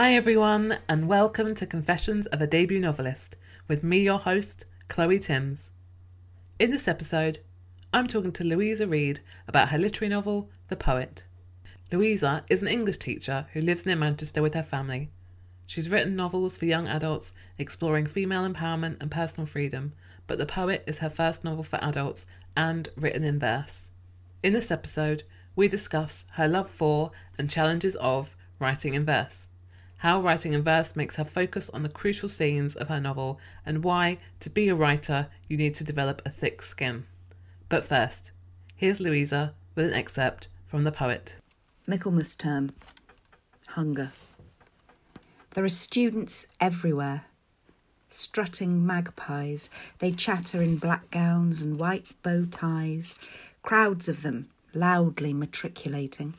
Hi, everyone, and welcome to Confessions of a Debut Novelist with me, your host, Chloe Timms. In this episode, I'm talking to Louisa Reid about her literary novel, The Poet. Louisa is an English teacher who lives near Manchester with her family. She's written novels for young adults exploring female empowerment and personal freedom, but The Poet is her first novel for adults and written in verse. In this episode, we discuss her love for and challenges of writing in verse, how writing in verse makes her focus on the crucial scenes of her novel, and why, to be a writer, you need to develop a thick skin. But first, here's Louisa with an excerpt from The Poet. Michaelmas term. Hunger. There are students everywhere. Strutting magpies, they chatter in black gowns and white bow ties, crowds of them loudly matriculating.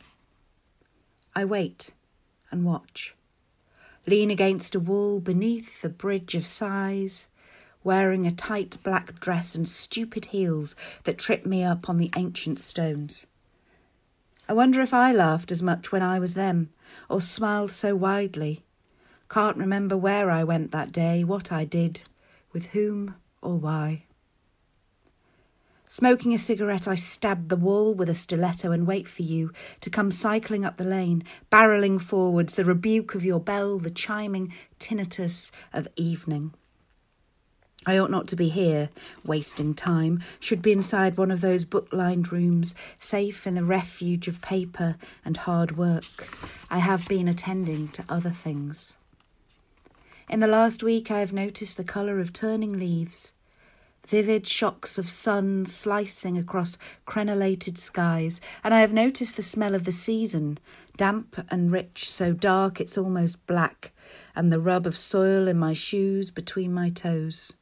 I wait and watch. Lean against a wall beneath a bridge of sighs, wearing a tight black dress and stupid heels that trip me up on the ancient stones. I wonder if I laughed as much when I was them, or smiled so widely. Can't remember where I went that day, what I did, with whom, or why. Smoking a cigarette, I stab the wall with a stiletto and wait for you to come cycling up the lane, barrelling forwards, the rebuke of your bell, the chiming tinnitus of evening. I ought not to be here, wasting time, should be inside one of those book lined rooms, safe in the refuge of paper and hard work. I have been attending to other things. In the last week, I have noticed the colour of turning leaves vivid shocks of sun slicing across crenellated skies, and I have noticed the smell of the season, damp and rich, so dark it's almost black, and the rub of soil in my shoes between my toes.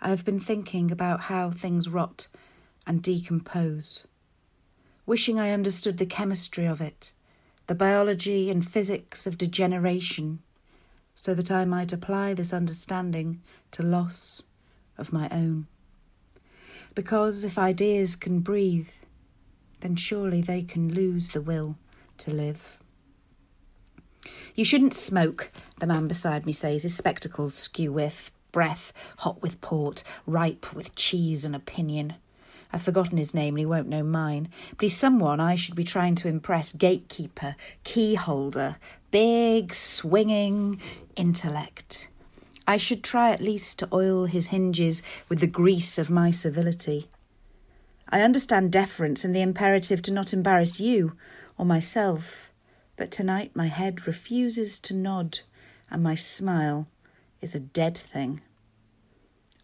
I have been thinking about how things rot and decompose, wishing I understood the chemistry of it, the biology and physics of degeneration, so that I might apply this understanding to loss of my own. Because if ideas can breathe, then surely they can lose the will to live. You shouldn't smoke, the man beside me says, his spectacles skew with breath, hot with port, ripe with cheese and opinion. I've forgotten his name and he won't know mine, but he's someone I should be trying to impress gatekeeper, keyholder, big, swinging intellect. I should try at least to oil his hinges with the grease of my civility. I understand deference and the imperative to not embarrass you or myself, but tonight my head refuses to nod and my smile is a dead thing.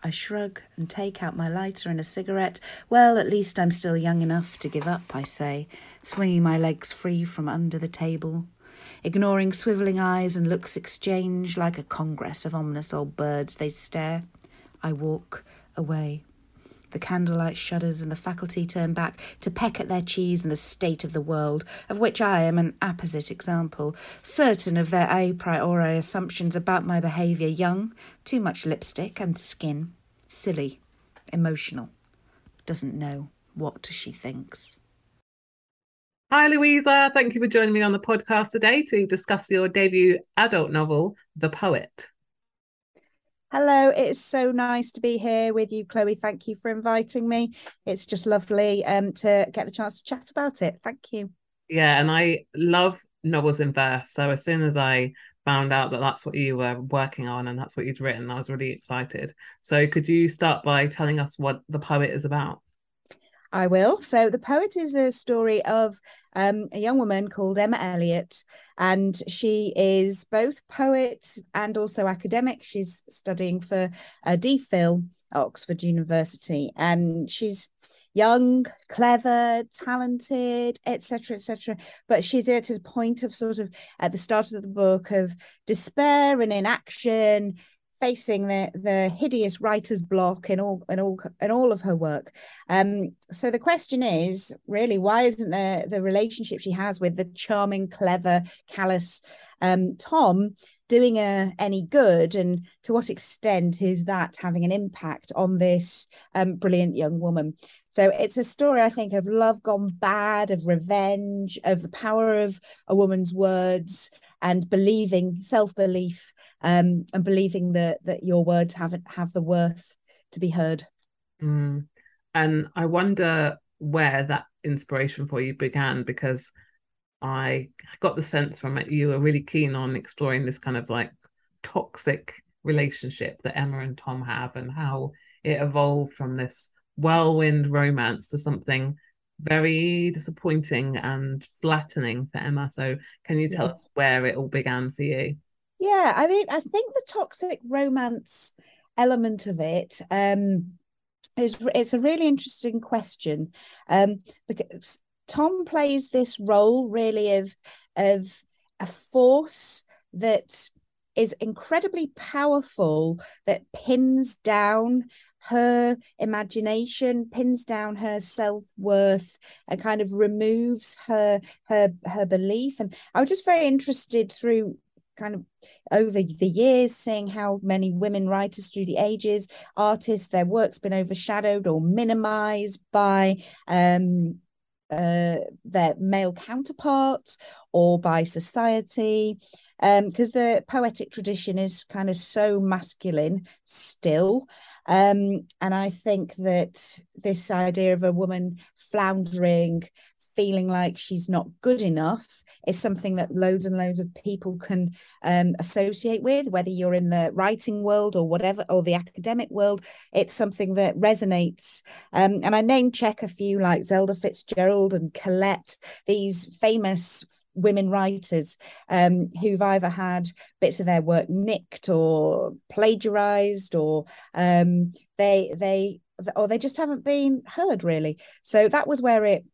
I shrug and take out my lighter and a cigarette. Well, at least I'm still young enough to give up, I say, swinging my legs free from under the table. Ignoring swivelling eyes and looks exchanged like a congress of ominous old birds, they stare. I walk away. The candlelight shudders and the faculty turn back to peck at their cheese and the state of the world, of which I am an apposite example, certain of their a priori assumptions about my behaviour young, too much lipstick and skin, silly, emotional, doesn't know what she thinks. Hi, Louisa. Thank you for joining me on the podcast today to discuss your debut adult novel, The Poet. Hello, it's so nice to be here with you, Chloe. Thank you for inviting me. It's just lovely um, to get the chance to chat about it. Thank you. Yeah, and I love novels in verse. So as soon as I found out that that's what you were working on and that's what you'd written, I was really excited. So could you start by telling us what the poet is about? I will. So, The Poet is a story of um, a young woman called Emma Elliott, and she is both poet and also academic. She's studying for a DPhil at Oxford University, and she's young, clever, talented, etc., etc. But she's at a point of sort of at the start of the book of despair and inaction facing the the hideous writer's block in all in all in all of her work. Um, so the question is really why isn't there the relationship she has with the charming, clever, callous um, Tom doing her any good, and to what extent is that having an impact on this um, brilliant young woman? So it's a story, I think, of love gone bad, of revenge, of the power of a woman's words, and believing self belief um, and believing that that your words have have the worth to be heard. Mm. And I wonder where that inspiration for you began because I got the sense from it you were really keen on exploring this kind of like toxic relationship that Emma and Tom have and how it evolved from this whirlwind romance to something very disappointing and flattening for Emma. So, can you tell yes. us where it all began for you? Yeah, I mean, I think the toxic romance element of it um, is it's a really interesting question um, because Tom plays this role really of of a force that is incredibly powerful that pins down her imagination pins down her self-worth and kind of removes her her her belief. And i was just very interested through kind of over the years seeing how many women writers through the ages artists their work's been overshadowed or minimized by um, uh, their male counterparts or by society. Because um, the poetic tradition is kind of so masculine still. Um, and i think that this idea of a woman floundering feeling like she's not good enough is something that loads and loads of people can um, associate with, whether you're in the writing world or whatever, or the academic world. It's something that resonates. Um, and I name check a few like Zelda Fitzgerald and Colette, these famous women writers um, who've either had bits of their work nicked or plagiarized or um, they they or they just haven't been heard really so that was where it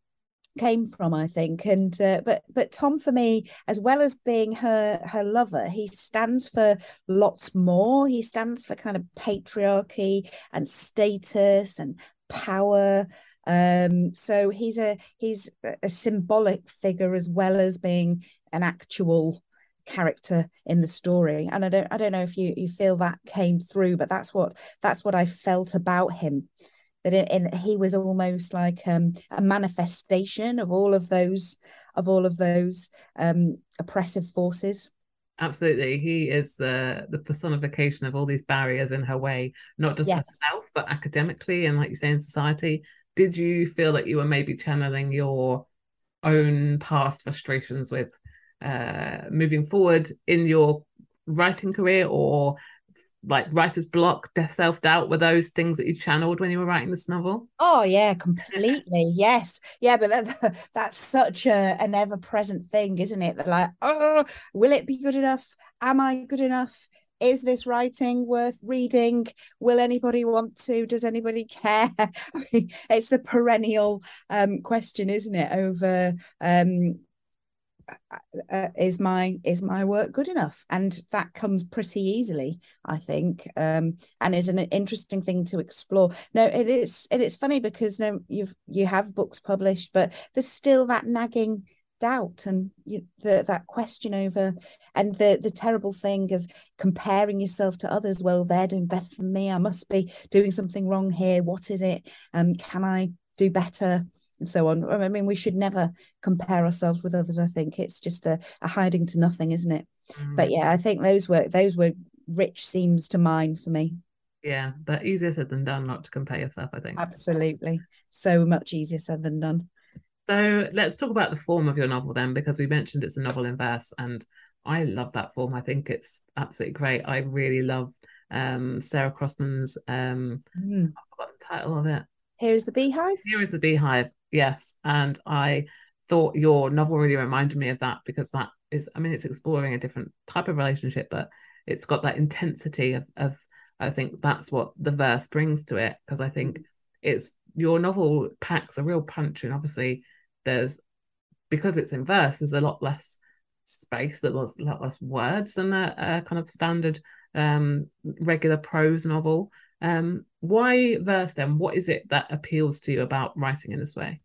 came from i think and uh, but but tom for me as well as being her her lover he stands for lots more. He stands for kind of patriarchy and status and power. Um so he's a he's a symbolic figure as well as being an actual character in the story. And i don't i don't know if you you feel that came through but that's what that's what i felt about him that it, and he was almost like um, a manifestation of all of those of all of those um, oppressive forces. Absolutely. He is the the personification of all these barriers in her way not just yes. herself but academically and like you say in society. Did you feel that you were maybe channeling your own past frustrations with uh moving forward in your writing career or like writer's block, death, self doubt were those things that you channeled when you were writing this novel? Oh yeah, completely. yes, yeah, but that, that's such a an ever present thing, isn't it? That like, oh, will it be good enough? Am I good enough? Is this writing worth reading? Will anybody want to? Does anybody care? I mean, it's the perennial um, question, isn't it? Over um, uh, is my is my work good enough? And that comes pretty easily i think um, and is an interesting thing to explore. No it is and it's funny because no you've you have books published but there's still that nagging doubt and you, the, that question over and the the terrible thing of comparing yourself to others. Well they're doing better than me. I must be doing something wrong here. What is it? Um can i do better and so on. I mean, we should never compare ourselves with others. I think it's just a, a hiding to nothing, isn't it? Mm. But yeah, I think those were those were rich seems to mine for me. Yeah, but easier said than done not to compare yourself, I think. Absolutely. So much easier said than done. So let's talk about the form of your novel then, because we mentioned it's a novel in verse, and I love that form. I think it's absolutely great. I really love um, Sarah Crossan's um, mm. I've forgotten the title of it. Here is the beehive. Here is the beehive. Yes, and I thought your novel really reminded me of that because that is, I mean, it's exploring a different type of relationship, but it's got that intensity of, of I think that's what the verse brings to it because I think it's your novel packs a real punch, and obviously there's because it's in verse, there's a lot less space, there's a lot less words than a, a kind of standard um, regular prose novel. Um, why verse then? What is it that appeals to you about writing in this way?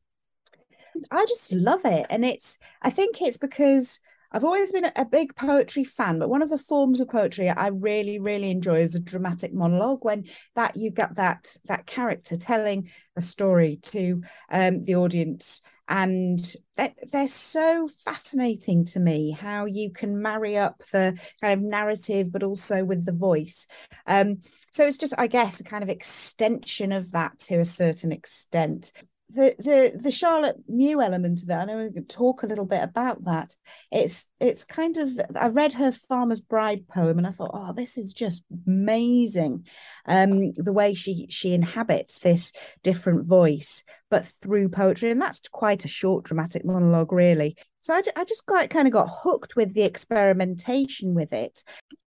I just love it. And it's, I think it's because I've always been a big poetry fan, but one of the forms of poetry I really, really enjoy is a dramatic monologue. When that you get that that character telling a story to um, the audience, and they're, they're so fascinating to me how you can marry up the kind of narrative, but also with the voice. Um, so it's just, I guess, a kind of extension of that to a certain extent the the the Charlotte Mew element of it. I know we could talk a little bit about that. It's it's kind of I read her Farmer's Bride poem and I thought, oh, this is just amazing. Um, the way she she inhabits this different voice, but through poetry, and that's quite a short dramatic monologue, really. So I, I just got kind of got hooked with the experimentation with it.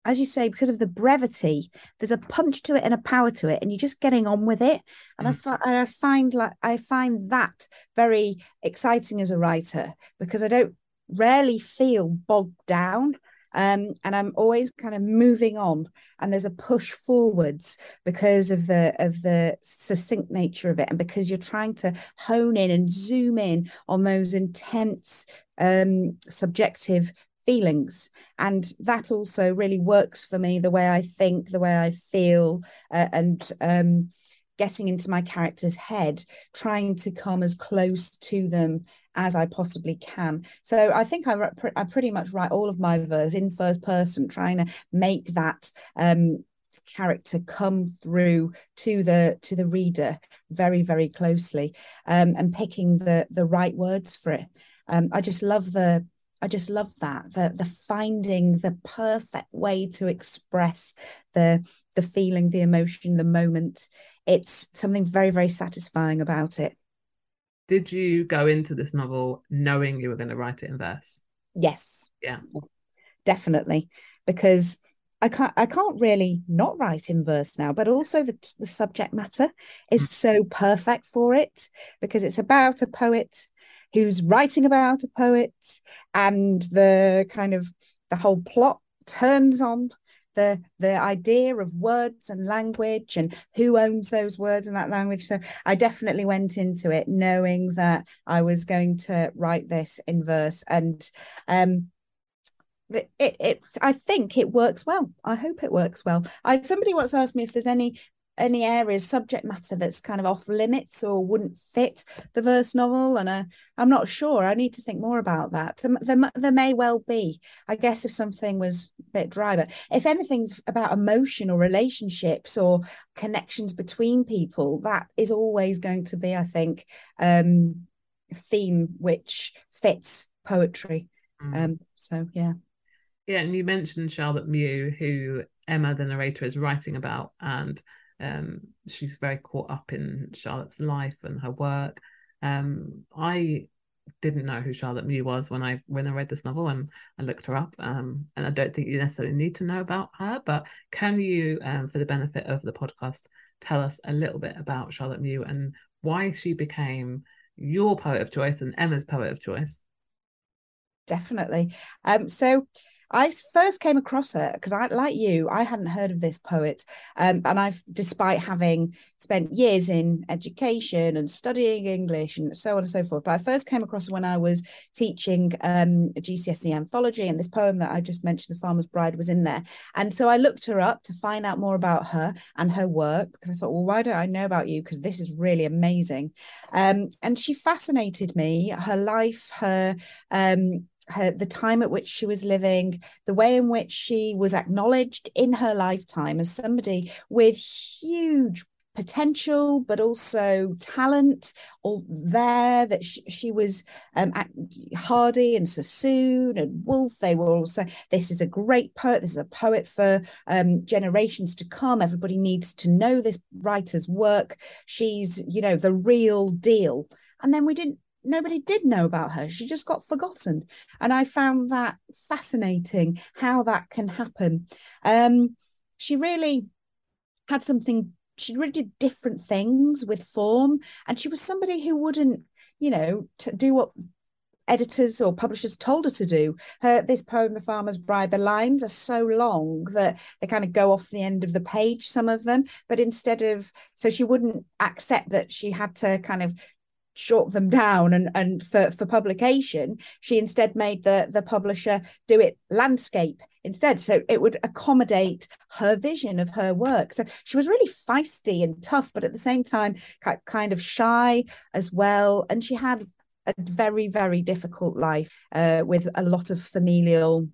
As you say, because of the brevity, there's a punch to it and a power to it, and you're just getting on with it. And mm. I, I find like I find that very exciting as a writer because I don't rarely feel bogged down um, and I'm always kind of moving on. And there's a push forwards because of the of the succinct nature of it, and because you're trying to hone in and zoom in on those intense um, subjective feelings and that also really works for me the way i think the way i feel uh, and um, getting into my character's head trying to come as close to them as I possibly can. So I think I, I pretty much write all of my verse in first person, trying to make that um, character come through to the to the reader very very closely, um, and picking the the right words for it. Um, I just love the I just love that the the finding the perfect way to express the the feeling, the emotion, the moment. It's something very very satisfying about it did you go into this novel knowing you were going to write it in verse? Yes. Yeah. Definitely. Because I can't I can't really not write in verse now, but also the the subject matter is mm. so perfect for it because it's about a poet who's writing about a poet and the kind of the whole plot turns on the the idea of words and language and who owns those words and that language. So i definitely went into it knowing that i was going to write this in verse and um it, it, it i think it works well. I hope it works well. I somebody once asked me if there's any any areas subject matter that's kind of off limits or wouldn't fit the verse novel and I, i'm not sure. I need to think more about that. There, there, there, may well be. I guess if something was a bit dry but if anything's about emotion or relationships or connections between people that is always going to be i think um theme which fits poetry. Mm. um so yeah. Yeah and you mentioned charlotte mew who emma the narrator is writing about and um, she's very caught up in Charlotte's life and her work. Um, I didn't know who Charlotte Mew was when I when I read this novel and I looked her up. Um, and I don't think you necessarily need to know about her, but can you, um, for the benefit of the podcast, tell us a little bit about Charlotte Mew and why she became your poet of choice and Emma's poet of choice? Definitely. Um, so I first came across her because I, like you, I hadn't heard of this poet, um, and I've, despite having spent years in education and studying English and so on and so forth, but I first came across her when I was teaching um, a GCSE anthology, and this poem that I just mentioned, "The Farmer's Bride," was in there, and so I looked her up to find out more about her and her work because I thought, well, why don't I know about you? Because this is really amazing, um, and she fascinated me. Her life, her um, her the time at which she was living, the way in which she was acknowledged in her lifetime as somebody with huge potential but also talent all there that she, she was um, hardy and sassoon and Woolf they were also this is a great poet this is a poet for um, generations to come. Everybody needs to know this writer's work. She's you know the real deal. And then we didn't nobody did know about her. She just got forgotten. And I found that fascinating how that can happen. Um, she really had something, she really did different things with form. And she was somebody who wouldn't, you know, to do what editors or publishers told her to do. Her this poem, The Farmer's Bride, the lines are so long that they kind of go off the end of the page, some of them. But instead of so she wouldn't accept that she had to kind of short them down and and for for publication she instead made the the publisher do it landscape instead. So it would accommodate her vision of her work. So she was really feisty and tough but at the same time kind of shy as well. And she had a very very difficult life uh, with a lot of familial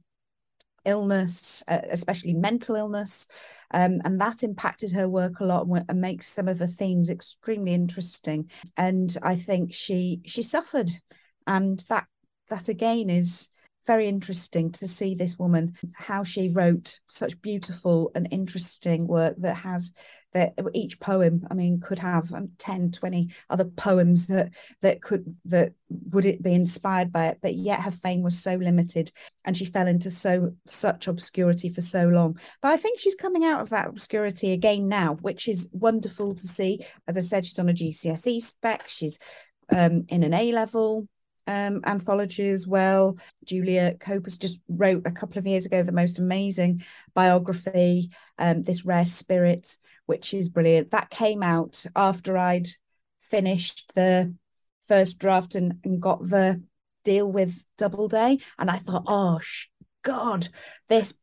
illness, uh, especially mental illness. Um, and that impacted her work a lot and, and makes some of the themes extremely interesting. And I think she she suffered, and that that again is very interesting to see this woman how she wrote such beautiful and interesting work that has that each poem i mean could have um, 10 20 other poems that that could that would it be inspired by it but yet her fame was so limited and she fell into so such obscurity for so long. But i think she's coming out of that obscurity again now which is wonderful to see. As i said she's on a gcse spec. She's um, in an a level um, anthology as well. Julia Copus just wrote a couple of years ago the most amazing biography, um, This Rare Spirit, which is brilliant. That came out after I'd finished the first draft and, and got the deal with Doubleday. And I thought, oh, God, this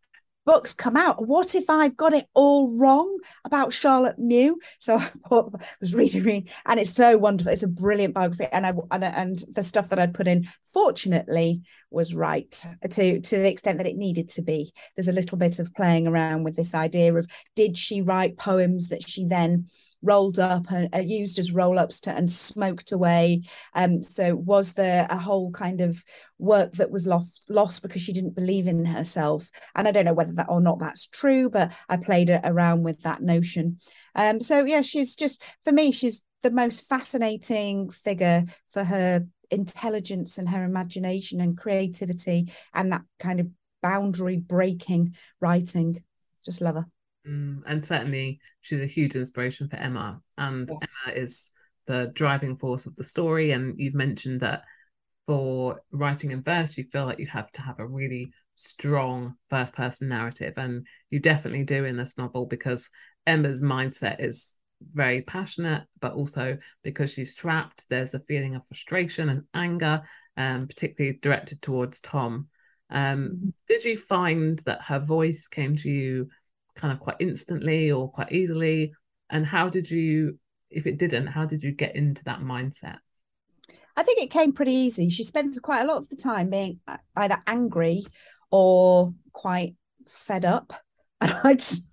books come out. What if I've got it all wrong about Charlotte Mew? So I was reading, reading, and it's so wonderful. It's a brilliant biography, and I and, and the stuff that I'd put in, fortunately, was right to to the extent that it needed to be. There's a little bit of playing around with this idea of did she write poems that she then rolled up and uh, used as roll ups to and smoked away. Um, so was there a whole kind of work that was lost lost because she didn't believe in herself? And I don't know whether that or not that's true, but I played around with that notion. Um, so yeah, she's just for me, she's the most fascinating figure for her intelligence and her imagination and creativity and that kind of boundary breaking writing. Just love her. Mm, and certainly, she's a huge inspiration for Emma. And yes. Emma is the driving force of the story. And you've mentioned that for writing in verse, you feel like you have to have a really strong first person narrative. And you definitely do in this novel because Emma's mindset is very passionate, but also because she's trapped, there's a feeling of frustration and anger, um, particularly directed towards Tom. Um, mm-hmm. did you find that her voice came to you kind of quite instantly or quite easily? And how did you, if it didn't, how did you get into that mindset? I think it came pretty easy. She spends quite a lot of the time being uh, either angry or quite fed up. And I'd say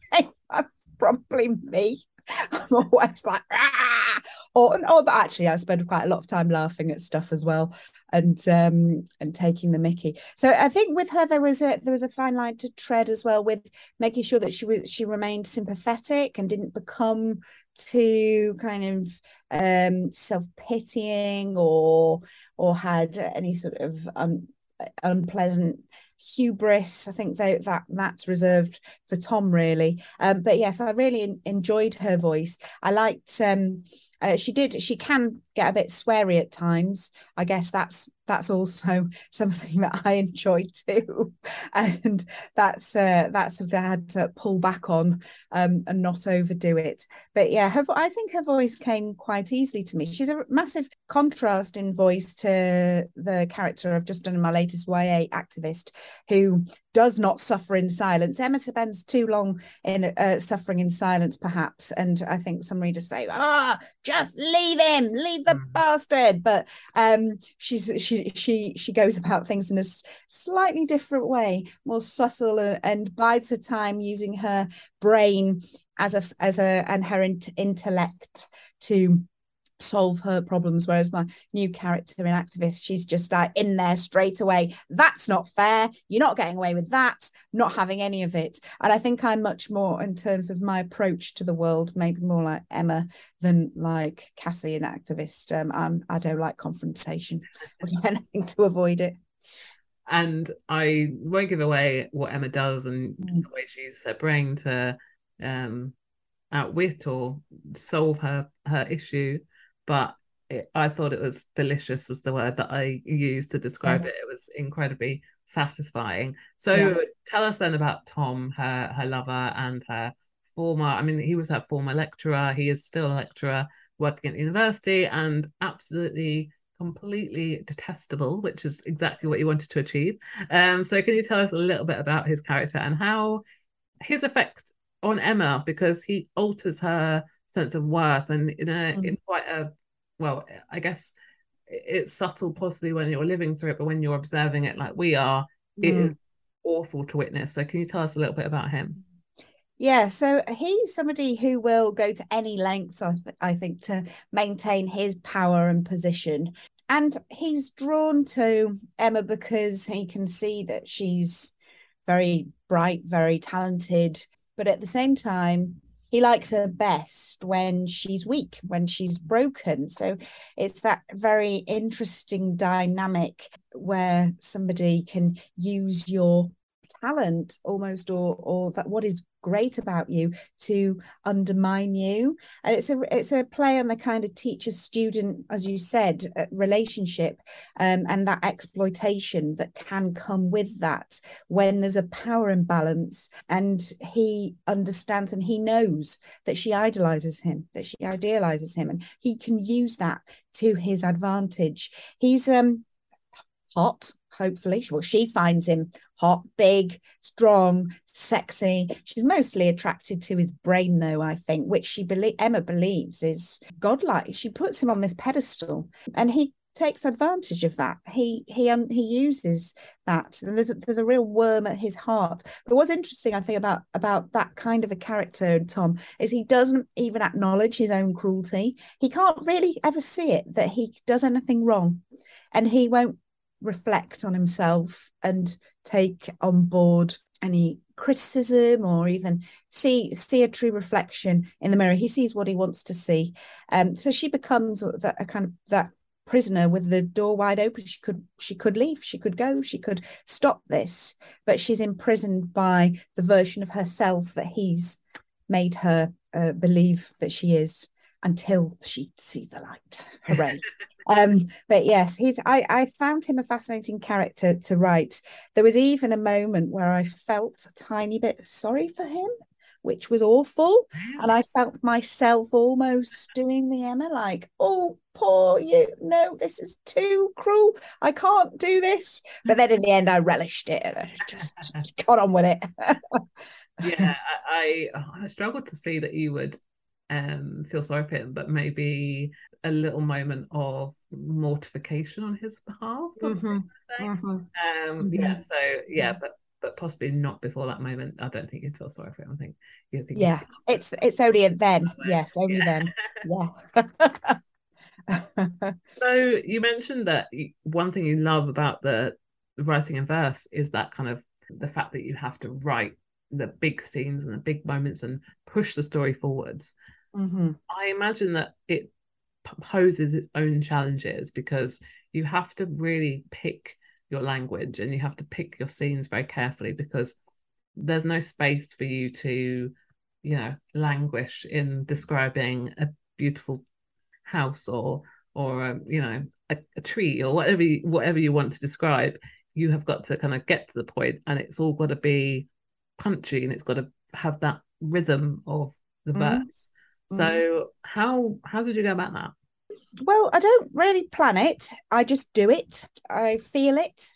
that's probably me. I'm always like, ah! or, or but actually, I spend quite a lot of time laughing at stuff as well, and um, and taking the Mickey. So I think with her there was a there was a fine line to tread as well with making sure that she was she remained sympathetic and didn't become too kind of um, self pitying or or had any sort of um, unpleasant hubris. I think that that that's reserved for Tom really. Um, but yes, I really in, enjoyed her voice. I liked um, uh, she did she can get a bit sweary at times. I guess that's that's also something that i enjoy too. And that's uh, that's something i had to pull back on um, and not overdo it. But yeah her, i think her voice came quite easily to me. She's a massive contrast in voice to the character i've just done in my latest ya activist who does not suffer in silence. Emma spends too long in uh, suffering in silence, perhaps. And I think some readers say, "Ah, just leave him, leave the mm. bastard." But um, she's she she she goes about things in a slightly different way, more subtle, and, and bides her time using her brain as a as a and her in- intellect to solve her problems whereas my new character in activist she's just like in there straight away. That's not fair. You're not getting away with that. Not having any of it. And i think i'm much more in terms of my approach to the world maybe more like emma than like cassie in activist. Um I'm, i don't like confrontation. Or do anything to avoid it. And i won't give away what emma does and mm. the way she uses her brain to um outwit or solve her her issue but it, I thought it was delicious was the word that I used to describe yes. it. It was incredibly satisfying. So yeah. tell us then about Tom, her her lover and her former. I mean, he was her former lecturer. He is still a lecturer working at the university and absolutely completely detestable, which is exactly what you wanted to achieve. Um, so can you tell us a little bit about his character and how his effect on Emma because he alters her sense of worth and in a mm. in quite a well i guess it's subtle possibly when you're living through it but when you're observing it like we are mm. it is awful to witness so can you tell us a little bit about him yeah, so he's somebody who will go to any lengths, I, th- I think, to maintain his power and position. And he's drawn to Emma because he can see that she's very bright, very talented. But at the same time, he likes her best when she's weak, when she's broken. So it's that very interesting dynamic where somebody can use your talent almost or or that what is great about you to undermine you. And it's a it's a play on the kind of teacher student as you said uh, relationship um, and that exploitation that can come with that when there's a power imbalance and he understands and he knows that she idolizes him that she idealizes him and he can use that to his advantage. He's um hot hopefully well she finds him hot big strong sexy she's mostly attracted to his brain though i think which she believe emma believes is godlike she puts him on this pedestal and he takes advantage of that. He he um, he uses that, and there's a, there's a real worm at his heart. But what's interesting, I think, about about that kind of a character, Tom, is he doesn't even acknowledge his own cruelty. He can't really ever see it that he does anything wrong, and he won't reflect on himself and take on board any criticism or even see see a true reflection in the mirror. He sees what he wants to see. Um so she becomes that a kind of that prisoner with the door wide open. She could she could leave she could go she could stop this but she's imprisoned by the version of herself that he's made her uh, believe that she is until she sees the light. Hooray Um, but yes, he's I, I found him a fascinating character to write. There was even a moment where I felt a tiny bit sorry for him, which was awful. And I felt myself almost doing the Emma, like, oh, poor you. No, this is too cruel. I can't do this. But then in the end, I relished it and I just got on with it. yeah, I, I I struggled to see that you would um feel sorry for him, but maybe a little moment of mortification on his behalf. Mm-hmm. Mm-hmm. Um, mm-hmm. Yeah, so yeah, but but possibly not before that moment. I don't think you'd feel sorry for him. I think you think yeah, it's it's only then. Yes, only yeah. then. Yeah. so you mentioned that one thing you love about the writing in verse is that kind of the fact that you have to write the big scenes and the big moments and push the story forwards. Mm-hmm. I imagine that it poses its own challenges because you have to really pick your language and you have to pick your scenes very carefully because there's no space for you to you know languish in describing a beautiful house or or a, um, you know a, a tree or whatever you, whatever you want to describe you have got to kind of get to the point and it's all got to be punchy and it's got to have that rhythm of the mm-hmm. verse so mm-hmm. how how did you go about that? Well, I don't really plan it. I just do it. I feel it,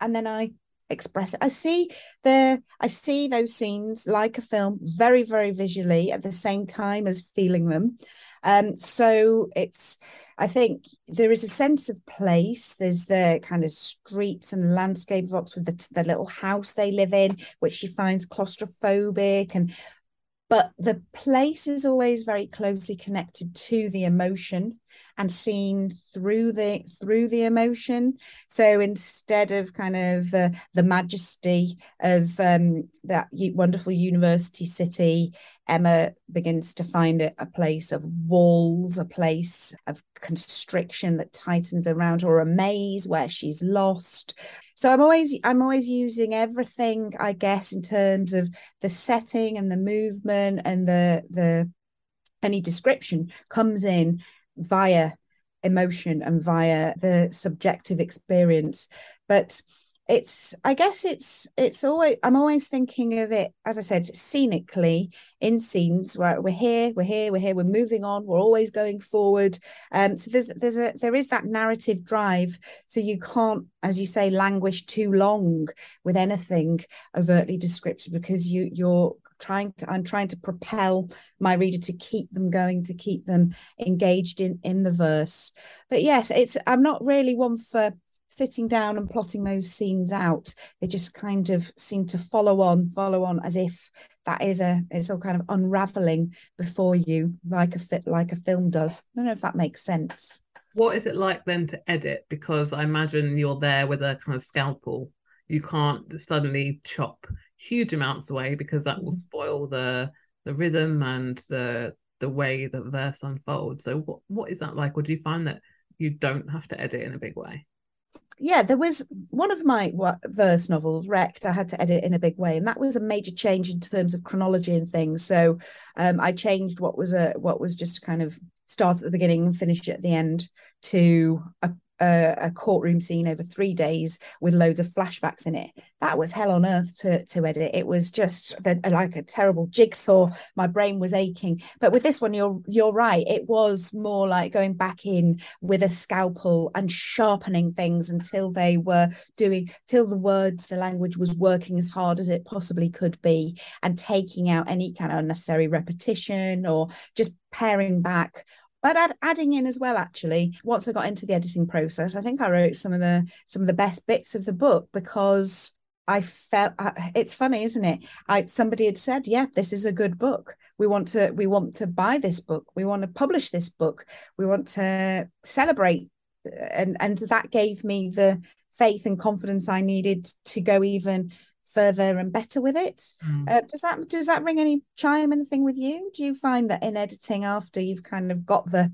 and then I express it. I see the I see those scenes like a film, very very visually at the same time as feeling them. Um, so it's I think there is a sense of place. There's the kind of streets and landscape of Oxford, the, the little house they live in, which she finds claustrophobic and but the place is always very closely connected to the emotion and seen through the through the emotion. So instead of kind of uh, the majesty of um, that wonderful university city emma begins to find it a place of walls a place of constriction that tightens around her a maze where she's lost. So i'm always i'm always using everything i guess in terms of the setting and the movement and the the any description comes in via emotion and via the subjective experience. But it's i guess it's it's always i'm always thinking of it as i said scenically in scenes where we're here we're here we're here we're moving on we're always going forward. Um so there's there's a there is that narrative drive. So you can't as you say languish too long with anything overtly descriptive because you you're trying to i'm trying to propel my reader to keep them going to keep them engaged in in the verse. But yes it's i'm not really one for sitting down and plotting those scenes out. They just kind of seem to follow on follow on as if that is a it's all kind of unraveling before you like a fit like a film does. I don't know if that makes sense. What is it like then to edit? Because i imagine you're there with a kind of scalpel. You can't suddenly chop huge amounts away because that will mm. spoil the the rhythm and the the way the verse unfolds. So what what is that like? Or do you find that you don't have to edit in a big way? Yeah, there was one of my verse novels, Wrecked. I had to edit in a big way, and that was a major change in terms of chronology and things. So um, I changed what was a what was just kind of start at the beginning and finish at the end to a a, a, courtroom scene over three days with loads of flashbacks in it. That was hell on earth to, to edit. It was just the, like a terrible jigsaw. My brain was aching. But with this one, you're you're right. It was more like going back in with a scalpel and sharpening things until they were doing till the words, the language was working as hard as it possibly could be, and taking out any kind of unnecessary repetition or just paring back but add, adding in as well actually once i got into the editing process i think i wrote some of the some of the best bits of the book because i felt uh, it's funny isn't it? I somebody had said yeah this is a good book. We want to we want to buy this book. We want to publish this book. We want to celebrate. And and that gave me the faith and confidence i needed to go even further and better with it. Mm. Uh, does that does that ring any chime anything with you? Do you find that in editing after you've kind of got the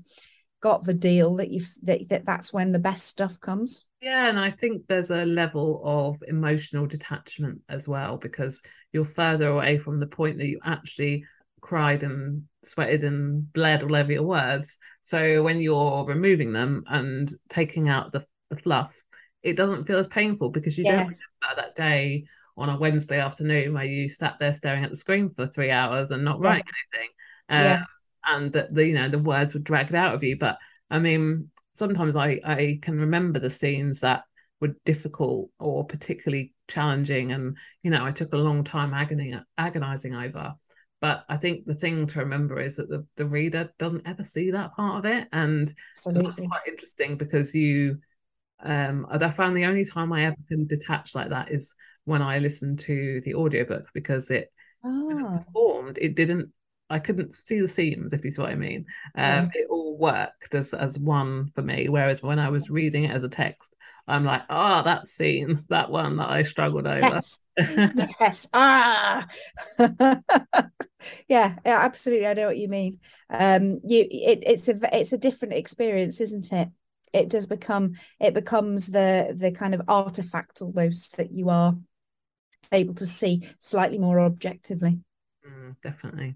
got the deal that you that, that that's when the best stuff comes? Yeah, and I think there's a level of emotional detachment as well because you're further away from the point that you actually cried and sweated and bled all over your words. So when you're removing them and taking out the, the fluff, it doesn't feel as painful because you yes. don't remember that day on a Wednesday afternoon where you sat there staring at the screen for three hours and not writing anything. Um, yeah. And that the you know the words were dragged out of you. But I mean, sometimes I I can remember the scenes that were difficult or particularly challenging, and you know I took a long time agony agonizing over. But I think the thing to remember is that the, the reader doesn't ever see that part of it, and Absolutely. that's quite interesting because you um I found the only time I ever can detach like that is when I listened to the audiobook because it oh. performed it didn't I couldn't see the seams if you see what I mean. Um it all worked as as one for me whereas when I was reading it as a text I'm like ah oh, that scene that one that I struggled over. Yes, yes. ah. Yeah, yeah absolutely I know what you mean. Um you it, it's a it's a different experience isn't it? It does become it becomes the the kind of artifact almost that you are able to see slightly more objectively. Mm, definitely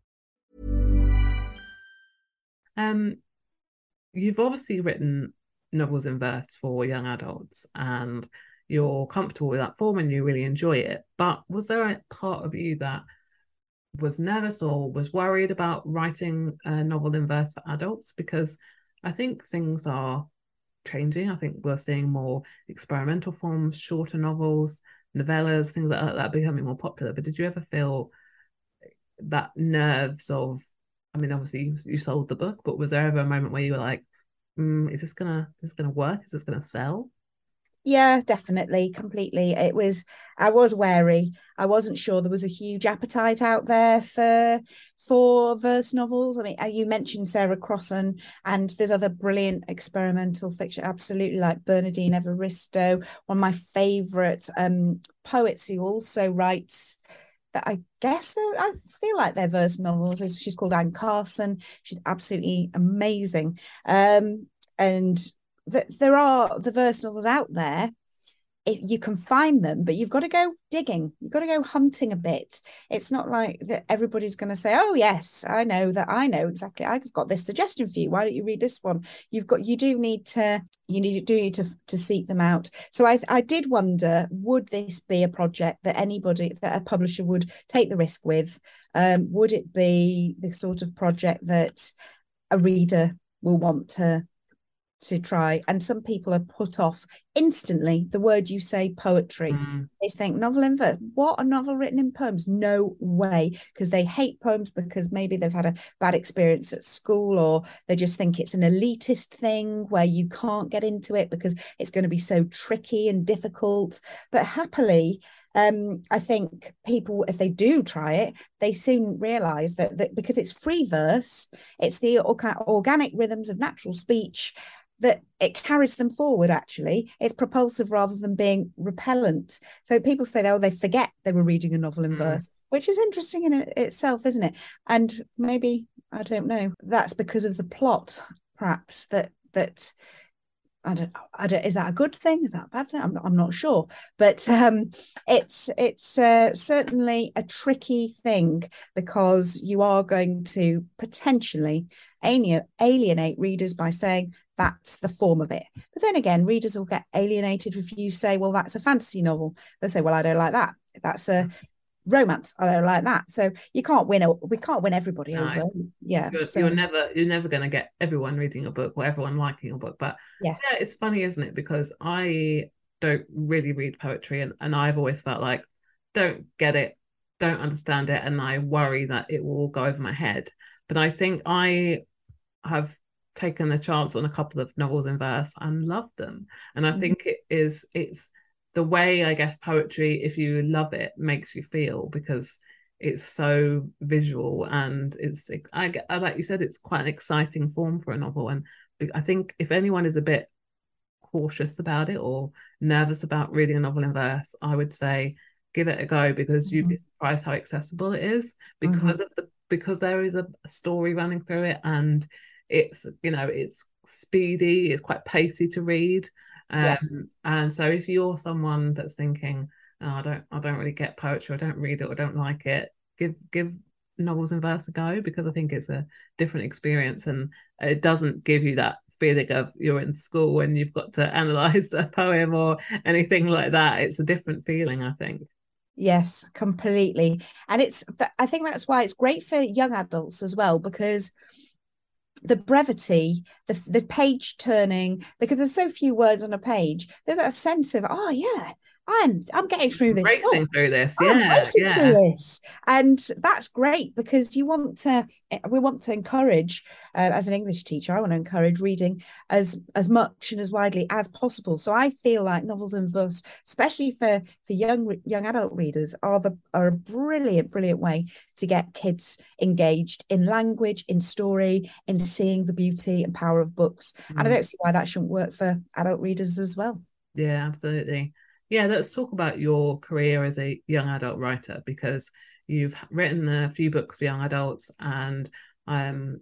Um, you've obviously written novels in verse for young adults, and you're comfortable with that form and you really enjoy it. But was there a part of you that was nervous or was worried about writing a novel in verse for adults? Because I think things are changing. I think we're seeing more experimental forms, shorter novels, novellas, things like that, that becoming more popular. But did you ever feel that nerves of I mean, obviously you, you sold the book, but was there ever a moment where you were like, mm, "Is this gonna is this gonna work? Is this gonna sell?" Yeah, definitely, completely. It was. I was wary. I wasn't sure there was a huge appetite out there for for verse novels. I mean, uh, you mentioned Sarah Crossan, and there's other brilliant experimental fiction, absolutely like Bernardine Evaristo, one of my favorite um, poets who also writes that I guess I feel like they're verse novels. She's called Anne Carson. She's absolutely amazing. Um, and th- there are the verse novels out there if you can find them, but you've got to go digging. You've got to go hunting a bit. It's not like that everybody's going to say, "Oh yes, I know that. I know exactly. I've got this suggestion for you. Why don't you read this one?" You've got. You do need to. You need do need to to seek them out. So I I did wonder, would this be a project that anybody that a publisher would take the risk with? Um, would it be the sort of project that a reader will want to to try. And some people are put off instantly. The word you say, poetry, mm. they think novel in verse. What a novel written in poems? No way, because they hate poems because maybe they've had a bad experience at school, or they just think it's an elitist thing where you can't get into it because it's going to be so tricky and difficult. But happily, um, I think people, if they do try it, they soon realize that, that because it's free verse, it's the organic rhythms of natural speech, that it carries them forward actually it's propulsive rather than being repellent so people say oh they forget they were reading a novel in mm. verse which is interesting in itself isn't it and maybe i don't know that's because of the plot perhaps that that I don't, I don't, is that a good thing? Is that a bad thing? I'm, I'm not sure, but um, it's it's uh, certainly a tricky thing because you are going to potentially alienate readers by saying that's the form of it. But then again, readers will get alienated if you say, well, that's a fantasy novel. They say, well, I don't like that. That's a romance. I don't like that. So you can't win. We can't win everybody no. over. Yeah. You're, so, you're never you're never going to get everyone reading a book or everyone liking a book. But yeah, yeah, it's funny, isn't it? Because I don't really read poetry, and and I've always felt like don't get it, don't understand it, and I worry that it will go over my head. But I think I have taken a chance on a couple of novels in verse and loved them. And I Mhm. think it is it's the way I guess poetry, if you love it, makes you feel because it's so visual and it's I uh, like you said, it's quite an exciting form for a novel. And I think if anyone is a bit cautious about it or nervous about reading a novel in verse, I would say give it a go because you'd be mm-hmm. surprised how accessible it is mm-hmm. because of the because there is a, a story running through it and it's you know it's speedy, it's quite pacey to read. Um, Yeah. and so if you're someone that's thinking, oh, I don't I don't really get poetry, I don't read it, or don't like it, give give novels in verse a go because I think it's a different experience and it doesn't give you that feeling of you're in school and you've got to analyze a poem or anything like that. It's a different feeling, I think. Yes, completely. And it's, I think that's why it's great for young adults as well, because the brevity, the the page turning, because there's so few words on a page, there's a sense of, oh yeah, I'm I'm getting through this. Racing book. through this, yeah, racing yeah. through this. And that's great because you want to eh, we want to encourage uh, as an English teacher, I want to encourage reading as as much and as widely as possible. So I feel like novels and verse, especially for for young young adult readers, are the are a brilliant brilliant way to get kids engaged in language, in story, in seeing the beauty and power of books. And I Mm. don't see why that shouldn't work for adult readers as well. Yeah, absolutely. Yeah, let's talk about your career as a young adult writer because you've written a few books for young adults, and um,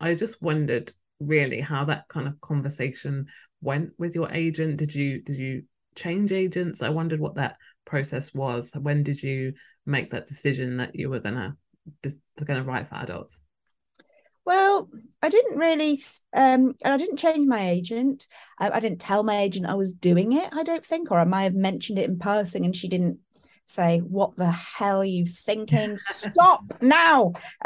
I just wondered really how that kind of conversation went with your agent. Did you did you change agents? I wondered what that process was. When did you make that decision that you were gonna just gonna write for adults? Well, I didn't really, um, and I didn't change my agent. I, I didn't tell my agent I was doing it. I don't think, or I might have mentioned it in passing, and she didn't say, "What the hell are you thinking? Stop now!"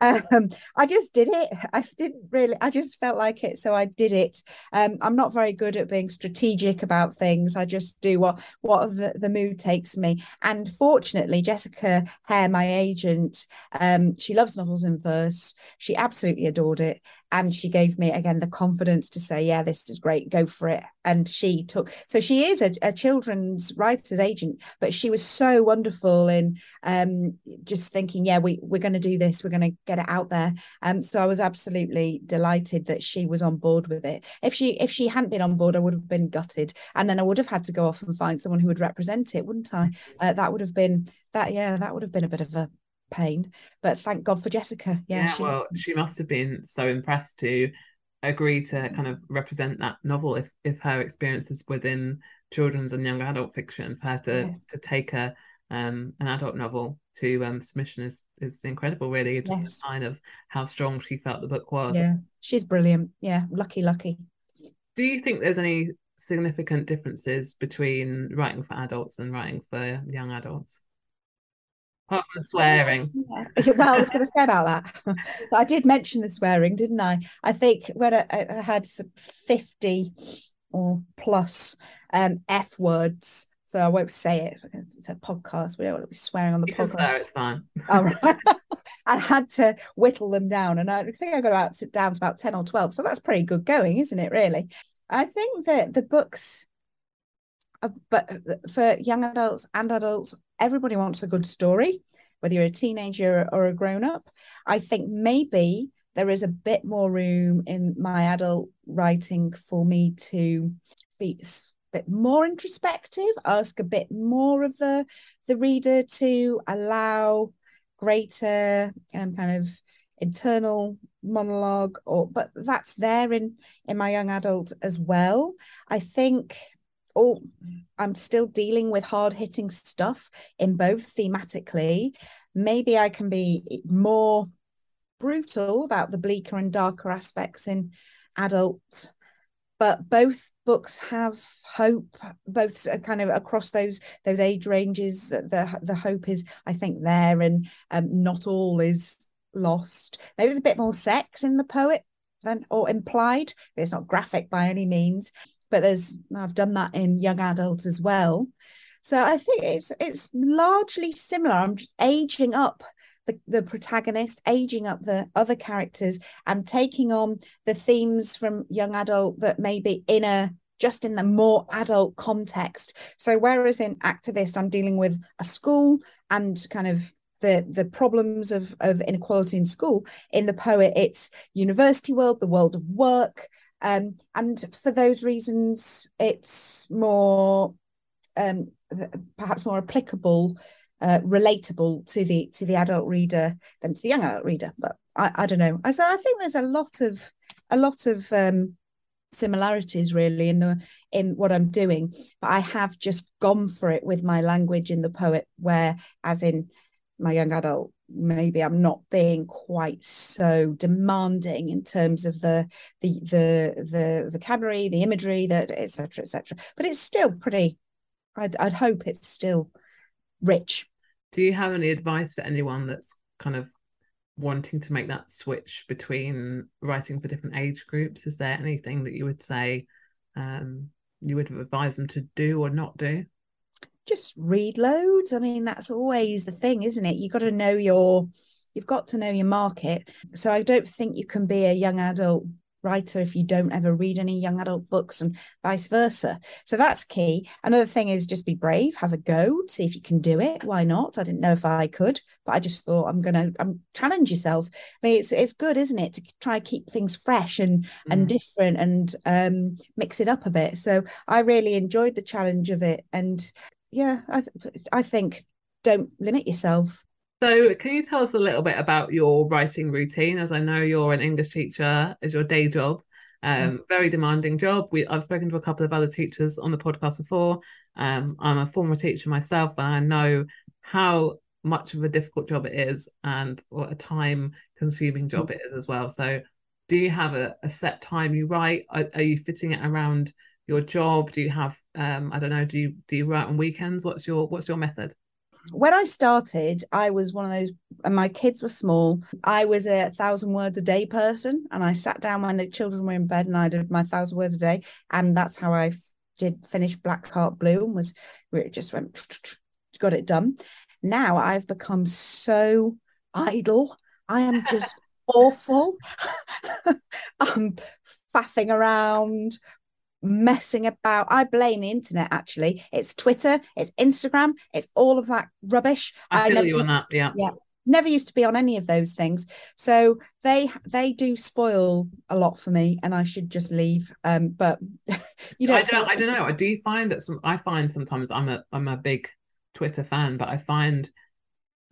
um, I just did it. I didn't really. I just felt like it, so I did it. Um, I'm not very good at being strategic about things. I just do what what the, the mood takes me. And fortunately, Jessica Hare, my agent, um, she loves novels in verse. She absolutely adored it. And she gave me again the confidence to say, Yeah, this is great, go for it. And she took so she is a, a children's writer's agent, but she was so wonderful in um just thinking, Yeah, we, we're gonna do this, we're gonna get it out there. Um so I was absolutely delighted that she was on board with it. If she if she hadn't been on board, I would have been gutted. And then I would have had to go off and find someone who would represent it, wouldn't I? Uh, that would have been that, yeah, that would have been a bit of a pain. But thank God for Jessica. Yeah, Yeah, she- well, she must have been so impressed to agree to kind of represent that novel if if her experiences within children's and young adult fiction for her to Yes. to take a um an adult novel to um submission is is incredible really just Yes. a sign of how strong she felt the book was yeah, she's brilliant. Yeah, lucky, lucky. do you think there's any significant differences between writing for adults and writing for young adults apart from swearing Yeah. Well, I was going to say about that. I did mention the swearing, didn't I? I think when I, I had some 50 or plus um, F words, so I won't say it. It's a podcast. We don't want to be swearing on the you podcast. swear it's fine All right. I had to whittle them down, and I think I got about to, down to about 10 or 12. So that's pretty good going, isn't it, really? I think that the books, but for young adults and adults, everybody wants a good story, whether you're a teenager or a grown up. I think maybe there is a bit more room in my adult writing for me to be a bit more introspective, ask a bit more of the the reader to allow greater um, kind of internal monologue or but that's there in in my young adult as well i think all i'm still dealing with hard hitting stuff in both thematically. Maybe i can be more brutal about the bleaker and darker aspects in adult but both books have hope. Both are kind of across those those age ranges the the hope is i think there and um, not all is lost. Maybe there's a bit more sex in the poet than or implied it's not graphic by any means but there's i've done that in young adults as well so i think it's it's largely similar i'm just aging up the, the protagonist, aging up the other characters, and taking on the themes from young adult that maybe in a just in the more adult context. So whereas in activist, I'm dealing with a school and kind of the the problems of of inequality in school. In the poet, it's university world, the world of work, um, and for those reasons, it's more um, perhaps more applicable, uh, relatable to the to the adult reader than to the young adult reader. But I, I don't know. So I think there's a lot of a lot of um, similarities really in the in what I'm doing, but I have just gone for it with my language in the poet, where as in my young adult maybe I'm not being quite so demanding in terms of the the the the vocabulary, the imagery, that etc. etc. But it's still pretty. I'd I'd hope it's still rich. Do you have any advice for anyone that's kind of wanting to make that switch between writing for different age groups? Is there anything that you would say um, you would advise them to do or not do? Just read loads. I mean, that's always the thing, isn't it? You've got to know your you've got to know your market. So I don't think you can be a young adult writer if you don't ever read any young adult books and vice versa. So that's key. Another thing is just be brave, have a go, see if you can do it. Why not? I didn't know if I could, but I just thought I'm gonna I'm challenge yourself. I mean, it's it's good, isn't it, to try keep things fresh and mm. and different and um mix it up a bit. So I really enjoyed the challenge of it and yeah, I th- I think don't limit yourself. So, can you tell us a little bit about your writing routine? As I know you're an English teacher, is your day job. Um, mm. very demanding job. We I've spoken to a couple of other teachers on the podcast before. Um, I'm a former teacher myself, and I know how much of a difficult job it is, and what a time-consuming job mm. it is as well. So, do you have a, a set time you write? Are, are you fitting it around your job? Do you have um, I don't know, do you do you write on weekends? What's your what's your method? When I started, I was one of those, and my kids were small. I was a thousand words a day person, and I sat down when the children were in bed, and I did my thousand words a day, and that's how I did finish Black Heart Blue, and was it just went, got it done. Now I've become so idle. I am just awful. I'm faffing around, messing about. I blame the internet actually. It's Twitter, it's Instagram, it's all of that rubbish. I feel I never, you on that. Yeah. Yeah. Never used to be on any of those things. So they they do spoil a lot for me and I should just leave. Um but you don't I don't I don't know. I do find that some I find sometimes I'm a I'm a big Twitter fan, but I find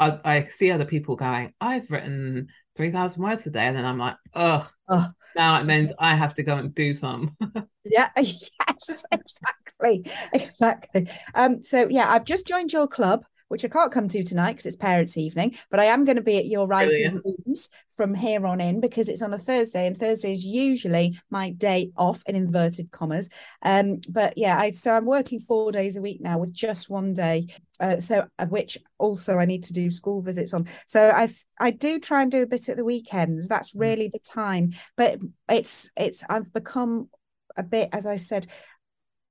I, I see other people going, I've written 3,000 words a day. And then I'm like, oh, oh. now it means I have to go and do some. yeah, yes, exactly. Exactly. Um, so, yeah, I've just joined your club which I can't come to tonight because it's parents' evening, but I am going to be at your writing rooms from here on in because it's on a Thursday, and Thursday is usually my day off in inverted commas. Um, but yeah, I so I'm working four days a week now with just one day. Uh, so uh, which also I need to do school visits on. So I I do try and do a bit at the weekends. That's mm. really the time. But it's it's I've become a bit, as I said,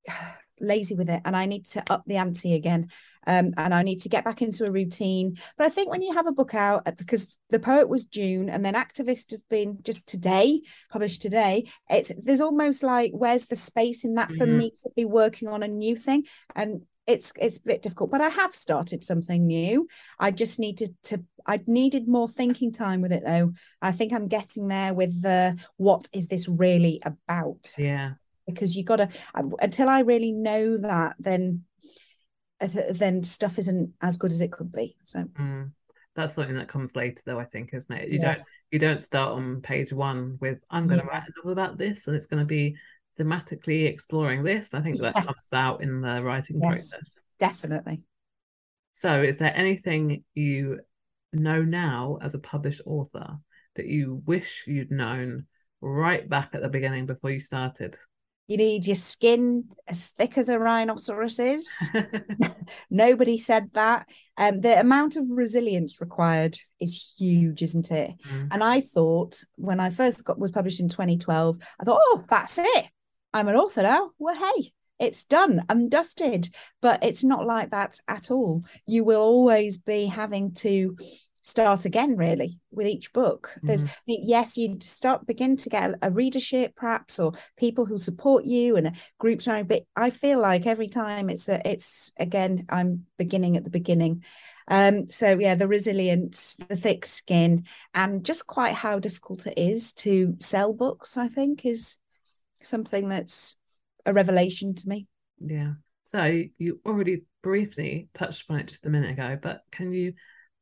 lazy with it, and I need to up the ante again um, and I need to get back into a routine. But I think when you have a book out, uh, because the poet was June, and then Activist has been just today published today. It's there's almost like where's the space in that for mm-hmm. me to be working on a new thing, and it's it's a bit difficult. But I have started something new. I just needed to. I needed more thinking time with it, though. I think I'm getting there with the what is this really about? Yeah because you got to until I really know that, then then stuff isn't as good as it could be. So mm. that's something that comes later, though. I think, isn't it? You yes. don't you don't start on page one with I'm going to yeah. write a novel about this, and it's going to be thematically exploring this. I think that yes. comes out in the writing yes, process. Definitely. So, is there anything you know now as a published author that you wish you'd known right back at the beginning before you started? You need your skin as thick as a rhinoceros's. Nobody said that. Um, the amount of resilience required is huge, isn't it? Mm. And I thought when I first got was published in 2012, I thought, oh, that's it. I'm an author now. Well, hey, it's done. I'm dusted. But it's not like that at all. You will always be having to start again really with each book there's Mm-hmm. yes you start begin to get a readership perhaps or people who support you and groups around but i feel like every time it's a it's again i'm beginning at the beginning um so yeah the resilience the thick skin and just quite how difficult it is to sell books i think is something that's a revelation to me Yeah. So you already briefly touched upon it just a minute ago, but can you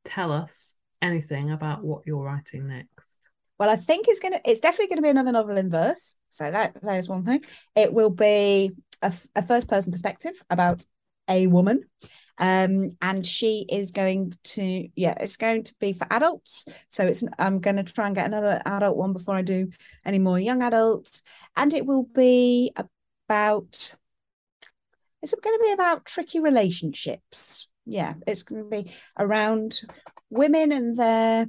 tell us anything about what you're writing next? Well, I think it's gonna it's definitely gonna be another novel in verse. So that that is one thing. It will be a, a first person perspective about a woman. Um, and she is going to yeah, it's going to be for adults. So it's I'm gonna try and get another adult one before I do any more young adults. And it will be about it's going to be about tricky relationships. Yeah, it's going to be around women and their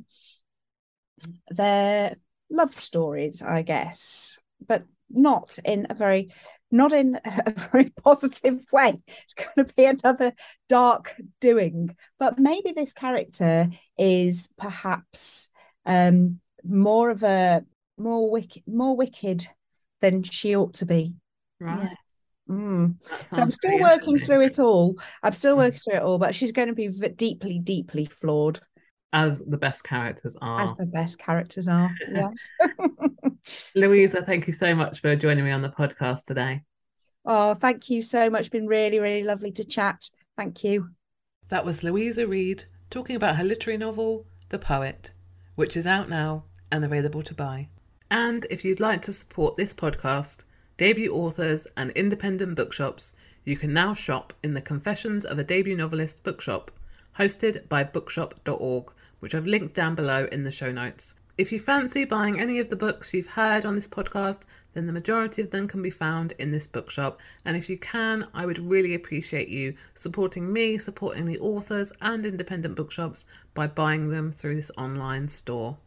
their love stories, I guess, but not in a very not in a very positive way. It's going to be another dark doing. But maybe this character is perhaps um more of a more wicked more wicked than she ought to be. Right. Yeah. Mm. So I'm still working interesting. through it all. I'm still working through it all, but she's going to be v- deeply, deeply flawed, As the best characters are. as the best characters are. Yes. Louisa, thank you so much for joining me on the podcast today. oh, thank you so much. Been really, really lovely to chat. Thank you. That was Louisa Reid talking about her literary novel, The Poet, which is out now and available to buy. And if you'd like to support this podcast, debut authors, and independent bookshops, you can now shop in the Confessions of a Debut Novelist bookshop, hosted by bookshop.org, which I've linked down below in the show notes. If you fancy buying any of the books you've heard on this podcast, then the majority of them can be found in this bookshop. And if you can, I would really appreciate you supporting me, supporting the authors and independent bookshops by buying them through this online store.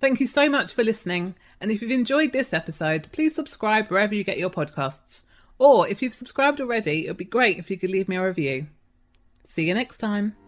Thank you so much for listening. And if you've enjoyed this episode, please subscribe wherever you get your podcasts. Or if you've subscribed already, it would be great if you could leave me a review. See you next time.